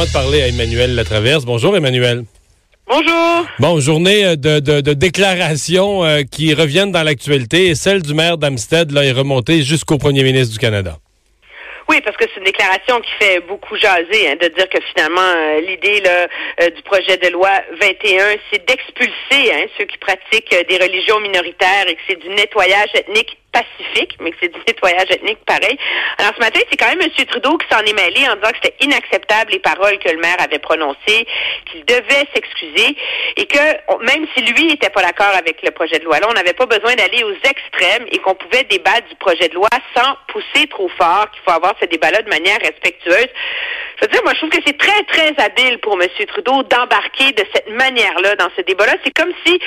On va parler à Emmanuel Latraverse. Bonjour Emmanuel. Bonjour. Bon, journée euh, de, de, de déclarations euh, qui reviennent dans l'actualité et celle du maire d'Amstead là, est remontée jusqu'au premier ministre du Canada. Oui, parce que c'est une déclaration qui fait beaucoup jaser, hein, de dire que finalement, euh, l'idée là, euh, du projet de loi 21, c'est d'expulser hein, ceux qui pratiquent euh, des religions minoritaires et que c'est du nettoyage ethnique pacifique, mais que c'est du nettoyage ethnique pareil. Alors ce matin, c'est quand même M. Trudeau qui s'en est mêlé en disant que c'était inacceptable les paroles que le maire avait prononcées, qu'il devait s'excuser et que même si lui n'était pas d'accord avec le projet de loi, là, on n'avait pas besoin d'aller aux extrêmes et qu'on pouvait débattre du projet de loi sans pousser trop fort, qu'il faut avoir ce débat-là de manière respectueuse. Je veux dire, moi, je trouve que c'est très, très habile pour M. Trudeau d'embarquer de cette manière-là dans ce débat-là. C'est comme si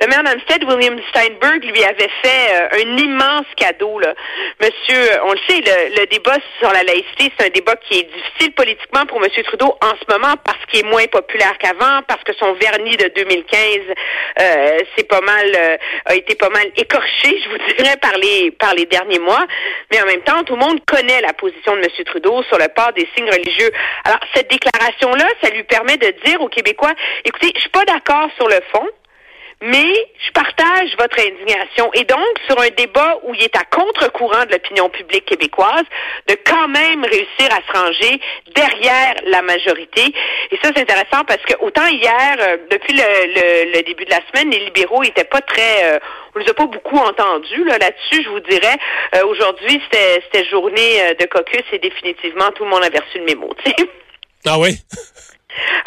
le maire d'Amstead, William Steinberg, lui avait fait euh, un immense cadeau. Là. Monsieur, on le sait, le, le débat sur la laïcité, c'est un débat qui est difficile politiquement pour M. Trudeau en ce moment parce qu'il est moins populaire qu'avant, parce que son vernis de 2015, euh, c'est pas mal, euh, a été pas mal écorché, je vous dirais, par les, par les derniers mois. Mais en même temps, tout le monde connaît la position de M. Trudeau sur le port des signes religieux. Alors, cette déclaration-là, ça lui permet de dire aux Québécois, écoutez, je suis pas d'accord sur le fond, mais je partage votre indignation. Et donc, sur un débat où il est à contre-courant de l'opinion publique québécoise, de quand même réussir à se ranger derrière la majorité. Et ça, c'est intéressant parce que autant hier, euh, depuis le, le, le, début de la semaine, les libéraux n'étaient pas très... Euh, on les a pas beaucoup entendus là, là-dessus, je vous dirais. Euh, aujourd'hui, c'était journée de caucus et définitivement, tout le monde avait reçu le mémo. T'sais. Ah oui?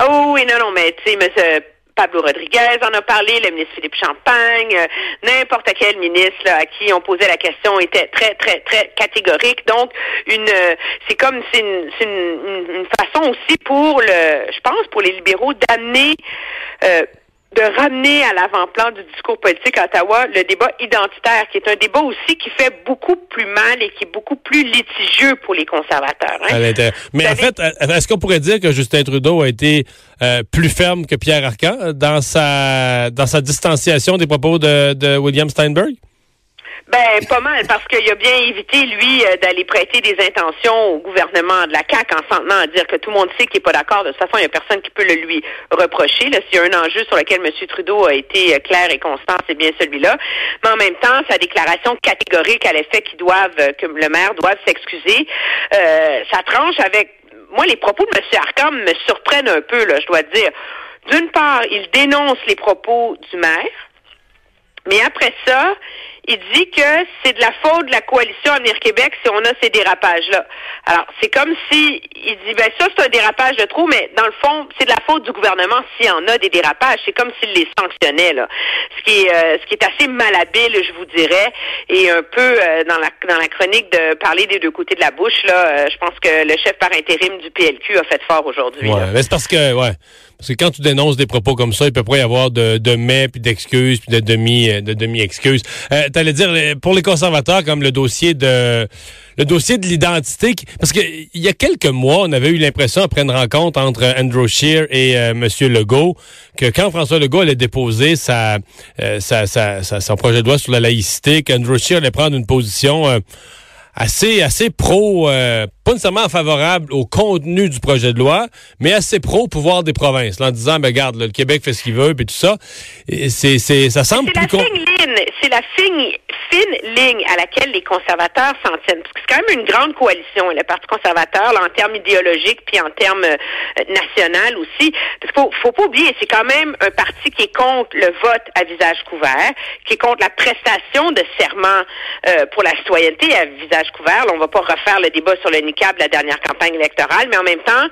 oh oui, non, non, mais tu sais, monsieur... Pablo Rodriguez en a parlé, le ministre Philippe Champagne, euh, n'importe quel ministre à qui on posait la question était très, très, très catégorique. Donc, une euh, c'est comme c'est une, une, une, façon aussi pour le je pense, pour les libéraux d'amener euh, de ramener à l'avant-plan du discours politique à Ottawa le débat identitaire, qui est un débat aussi qui fait beaucoup plus mal et qui est beaucoup plus litigieux pour les conservateurs. Hein? Mais Vous en fait, est-ce qu'on pourrait dire que Justin Trudeau a été euh, plus ferme que Pierre Arcan dans sa dans sa distanciation des propos de, de William Steinberg? Ben, pas mal, parce qu'il a bien évité, lui, euh, d'aller prêter des intentions au gouvernement de la CAQ en s'en tenant à dire que tout le monde sait qu'il n'est pas d'accord. De toute façon, il n'y a personne qui peut le lui reprocher. S'il y a un enjeu sur lequel M. Trudeau a été euh, clair et constant, c'est bien celui-là. Mais en même temps, sa déclaration catégorique à l'effet qu'ils doivent, euh, que le maire doit s'excuser, euh, ça tranche avec... Moi, les propos de M. Arcam me surprennent un peu, là, je dois dire. D'une part, il dénonce les propos du maire, mais après ça, il dit que c'est de la faute de la coalition Avenir Québec si on a ces dérapages-là. Alors, c'est comme si il dit, ben ça, c'est un dérapage de trop, mais dans le fond, c'est de la faute du gouvernement s'il y en a des dérapages. C'est comme s'il les sanctionnait, là. Ce qui est, euh, ce qui est assez malhabile, je vous dirais, et un peu euh, dans la dans la chronique de parler des deux côtés de la bouche, là, euh, je pense que le chef par intérim du PLQ a fait fort aujourd'hui. Ouais, c'est parce que, ouais. Parce que quand tu dénonces des propos comme ça, il peut pas y avoir de, de mais, puis d'excuses, puis de demi, de demi-excuses. Euh, T'allais dire, pour les conservateurs, comme le dossier de le dossier de l'identité, parce que il y a quelques mois, on avait eu l'impression, après une rencontre entre Andrew Scheer et euh, Monsieur Legault, que quand François Legault allait déposer sa, euh, sa, sa, sa, son projet de loi sur la laïcité, qu'Andrew Scheer allait prendre une position... Assez assez pro, euh, pas nécessairement favorable au contenu du projet de loi, mais assez pro au pouvoir des provinces, là, en disant, ben regarde, là, le Québec fait ce qu'il veut, puis tout ça. C'est, c'est, ça semble plus... La fine ligne, c'est la fine, fine ligne à laquelle les conservateurs s'en tiennent. Parce que c'est quand même une grande coalition, le Parti conservateur, là, en termes idéologiques, puis en termes euh, national aussi. Parce qu'il faut, pas oublier, c'est quand même un parti qui est contre le vote à visage couvert, qui est contre la prestation de serment euh, pour la citoyenneté à visage couvert. Là, on va pas refaire le débat sur le NICAB de la dernière campagne électorale, mais en même temps,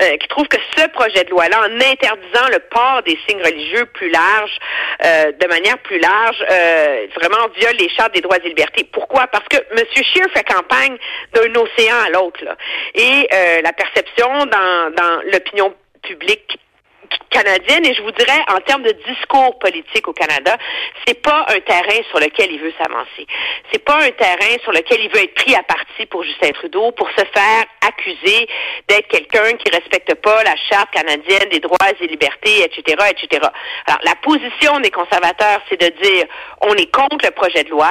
euh, qui trouve que ce projet de loi-là, en interdisant le port des signes religieux plus larges, euh, de manière plus large, euh, vraiment viole les des droits et libertés. Pourquoi? Parce que M. Scheer fait campagne d'un océan à l'autre. Et euh, la perception dans, dans l'opinion publique canadienne et je vous dirais en termes de discours politique au Canada, c'est pas un terrain sur lequel il veut s'avancer. C'est pas un terrain sur lequel il veut être pris à partie pour Justin Trudeau pour se faire accuser d'être quelqu'un qui respecte pas la charte canadienne des droits et libertés, etc., etc. Alors la position des conservateurs, c'est de dire on est contre le projet de loi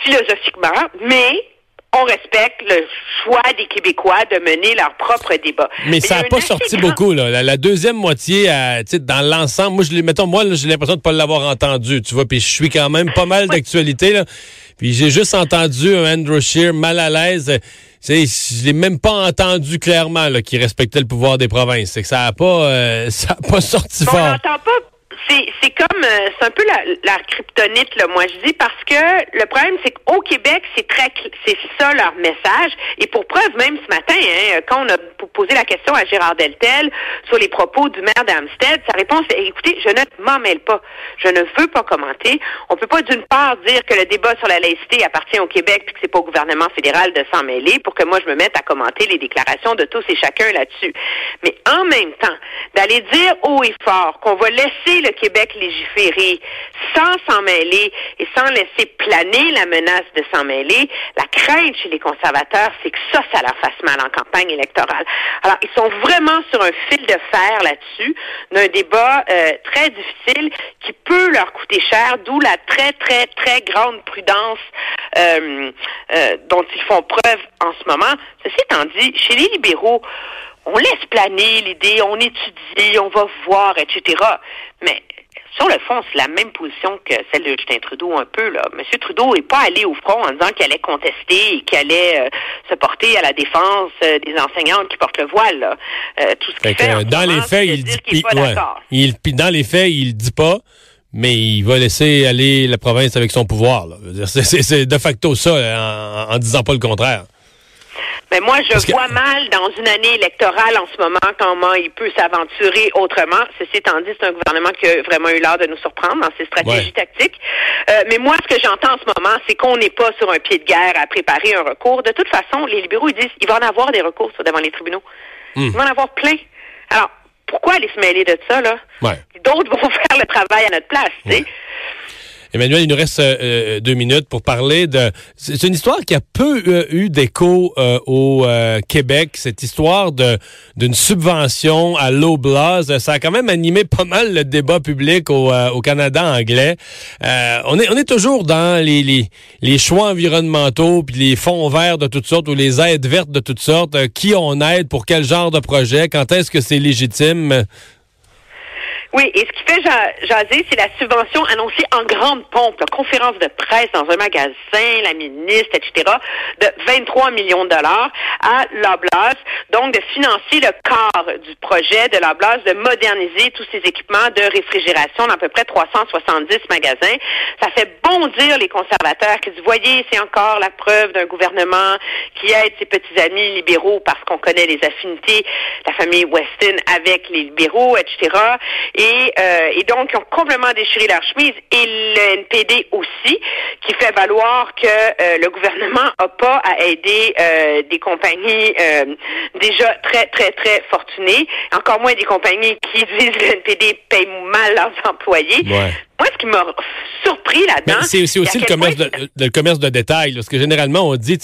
philosophiquement, mais on respecte le choix des Québécois de mener leur propre débat. Mais, ça n'a pas sorti beaucoup, là. La, deuxième moitié, euh, dans l'ensemble, moi, je mettons, moi, j'ai l'impression de ne pas l'avoir entendu, tu vois, puis je suis quand même pas mal d'actualité, là. Puis j'ai juste entendu Andrew Scheer mal à l'aise. Je l'ai même pas entendu clairement qu'il respectait le pouvoir des provinces. C'est que ça a pas, euh, ça a pas sorti fort. On n'entend pas c'est comme euh, c'est un peu la, la kryptonite là moi je dis parce que le problème c'est qu'au Québec c'est très c'est ça leur message. Et pour preuve même ce matin hein, quand on a posé la question à Gérard Deltel sur les propos du maire d'Amstead sa réponse est écoutez je ne m'en mêle pas. Je ne veux pas commenter. On peut pas d'une part dire que le débat sur la laïcité appartient au Québec puis que c'est pas au gouvernement fédéral de s'en mêler pour que moi je me mette à commenter les déclarations de tous et chacun là-dessus. Mais en même temps d'aller dire haut et fort qu'on va laisser le Québec légiférer sans s'en mêler et sans laisser planer la menace de s'en mêler, la crainte chez les conservateurs, c'est que ça, ça leur fasse mal en campagne électorale. Alors, ils sont vraiment sur un fil de fer là-dessus, d'un débat euh, très difficile qui peut leur coûter cher, d'où la très, très, très grande prudence euh, euh, dont ils font preuve en ce moment. Ceci étant dit, chez les libéraux, on laisse planer l'idée, on étudie, on va voir, etc. Mais sur le fond, c'est la même position que celle de Justin Trudeau un peu. Là. M. Trudeau n'est pas allé au front en disant qu'il allait contester et qu'il allait euh, se porter à la défense euh, des enseignantes qui portent le voile. Là. Euh, tout ce qu'il fait, dans les faits, il dit il, dans les faits, il dit pas mais il va laisser aller la province avec son pouvoir. C'est de facto ça, en, en disant pas le contraire. Mais moi, je vois mal dans une année électorale en ce moment comment il peut s'aventurer autrement. Ceci étant dit, c'est un gouvernement qui a vraiment eu l'art de nous surprendre dans ses stratégies tactiques. Euh, mais moi, ce que j'entends en ce moment, c'est qu'on n'est pas sur un pied de guerre à préparer un recours. De toute façon, les libéraux ils disent il va en avoir des recours devant les tribunaux. Hmm. Il va en avoir plein. Alors, pourquoi aller se mêler de ça, là? D'autres vont faire le travail à notre place, tu sais. Emmanuel, il nous reste euh, euh, deux minutes pour parler de... C'est une histoire qui a peu euh, eu d'écho au Québec, cette histoire de d'une subvention à l'eau blase. Ça a quand même animé pas mal le débat public au, au Canada anglais. on, est, on est toujours dans les, les, les choix environnementaux, puis les fonds verts de toutes sortes, ou les aides vertes de toutes sortes. qui on aide, pour quel genre de projet, quand est-ce que c'est légitime? Oui, et ce qui fait jaser, c'est la subvention annoncée en grande pompe, la conférence de presse dans un magasin, la ministre, etc., de 23 millions de dollars à l'Oblas, donc de financer le corps du projet de l'Oblas, de moderniser tous ces équipements de réfrigération dans à peu près 370 magasins. Ça fait bondir les conservateurs qui disent, voyez, c'est encore la preuve d'un gouvernement qui aide ses petits amis libéraux parce qu'on connaît les affinités, la famille Weston avec les libéraux, etc. Euh, et, donc, ils ont complètement déchiré leur chemise. Et le NPD aussi, qui fait valoir que euh, le gouvernement n'a pas à aider euh, des compagnies déjà très, très, très fortunées. Encore moins des compagnies qui disent que le NPD paye mal leurs employés. Moi, ce qui m'a surpris là-dedans... C'est aussi le commerce, de, le commerce de détail. parce que généralement, on dit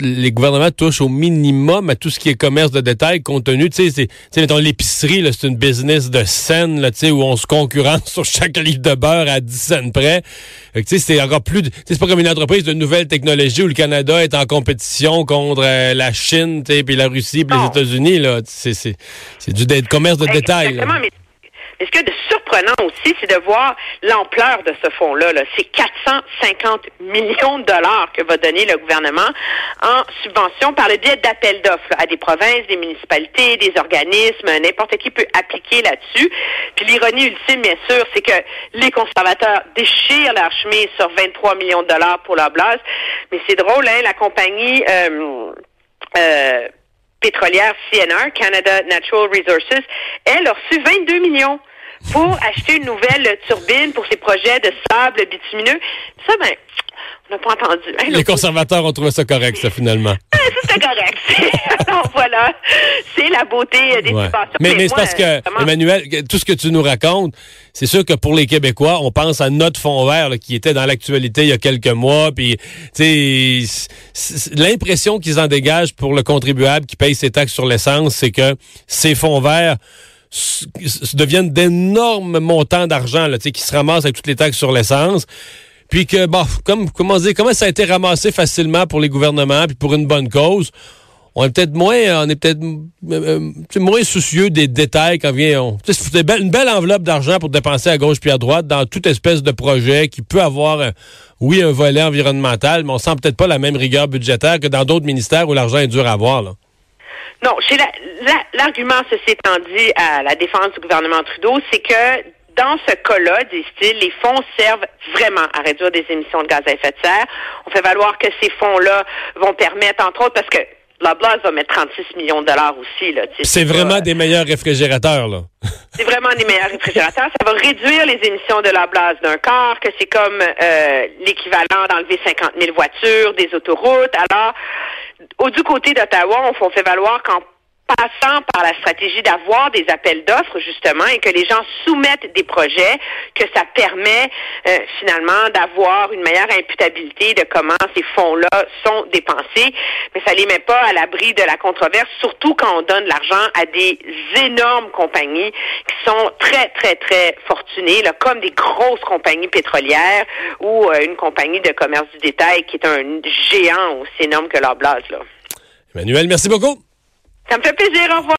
les gouvernements touchent au minimum à tout ce qui est commerce de détail, compte tenu, tu sais, c'est, mettons, l'épicerie, c'est une business de scène, là, tu sais, où on se concurrence sur chaque livre de beurre à 10 cents près. Tu sais, c'est encore plus, c'est pas comme une entreprise de nouvelles technologies où le Canada est en compétition contre euh, la Chine, tu sais, puis la Russie, puis les États-Unis, là. C'est, c'est, c'est du commerce de détail. Ce qui est de surprenant aussi, c'est de voir l'ampleur de ce fonds-là. -là, c'est 450 millions de dollars que va donner le gouvernement en subvention par le biais d'appels d'offres à des provinces, des municipalités, des organismes. N'importe qui peut appliquer là-dessus. Puis l'ironie ultime, bien sûr, c'est que les conservateurs déchirent leur chemise sur 23 millions de dollars pour leur blase. Mais c'est drôle, hein, la compagnie... Euh, euh, pétrolière CNR, Canada Natural Resources, elle a reçu 22 millions pour acheter une nouvelle turbine pour ses projets de sable bitumineux. Ça, ben, on n'a pas entendu. Les conservateurs ont trouvé ça correct, ça, finalement. c'est correct. Alors, voilà. C'est la beauté des ouais. Mais, mais, c'est parce que, Emmanuel, tout ce que tu nous racontes, c'est sûr que pour les Québécois, on pense à notre fonds vert qui était dans l'actualité il y a quelques mois. Puis, l'impression qu'ils en dégagent pour le contribuable qui paye ses taxes sur l'essence, c'est que ces fonds verts deviennent d'énormes montants d'argent qui se ramassent avec toutes les taxes sur l'essence. puis que, bon, comme, comment dire, comment ça a été ramassé facilement pour les gouvernements, puis pour une bonne cause, on est peut-être moins, on est peut-être euh, euh, moins soucieux des détails quand vient. On, une belle enveloppe d'argent pour dépenser à gauche puis à droite dans toute espèce de projet qui peut avoir, euh, oui, un volet environnemental, mais on sent peut-être pas la même rigueur budgétaire que dans d'autres ministères où l'argent est dur à avoir. Là. Non, l'argument, ceci étant dit, à la défense du gouvernement Trudeau, c'est que dans ce cas-là, disent-ils, les fonds servent vraiment à réduire des émissions de gaz à effet de serre. On fait valoir que ces fonds-là vont permettre, entre autres, parce que la Blase va mettre 36 millions de dollars aussi. C'est vraiment des meilleurs réfrigérateurs, là. c'est vraiment des meilleurs réfrigérateurs. Ça va réduire les émissions de la Blase d'un quart, que c'est comme euh, l'équivalent d'enlever 50 000 voitures des autoroutes. Alors, au du côté d'Ottawa, on fait valoir qu'en passant par la stratégie d'avoir des appels d'offres, justement, et que les gens soumettent des projets, que ça permet euh, finalement d'avoir une meilleure imputabilité de comment ces fonds-là sont dépensés. Mais ça les met pas à l'abri de la controverse, surtout quand on donne l'argent à des énormes compagnies qui sont très, très, très fortunées, là, comme des grosses compagnies pétrolières ou euh, une compagnie de commerce du détail qui est un géant aussi énorme que leur blase. Là. Emmanuel, merci beaucoup. Ça me fait plaisir. Au revoir.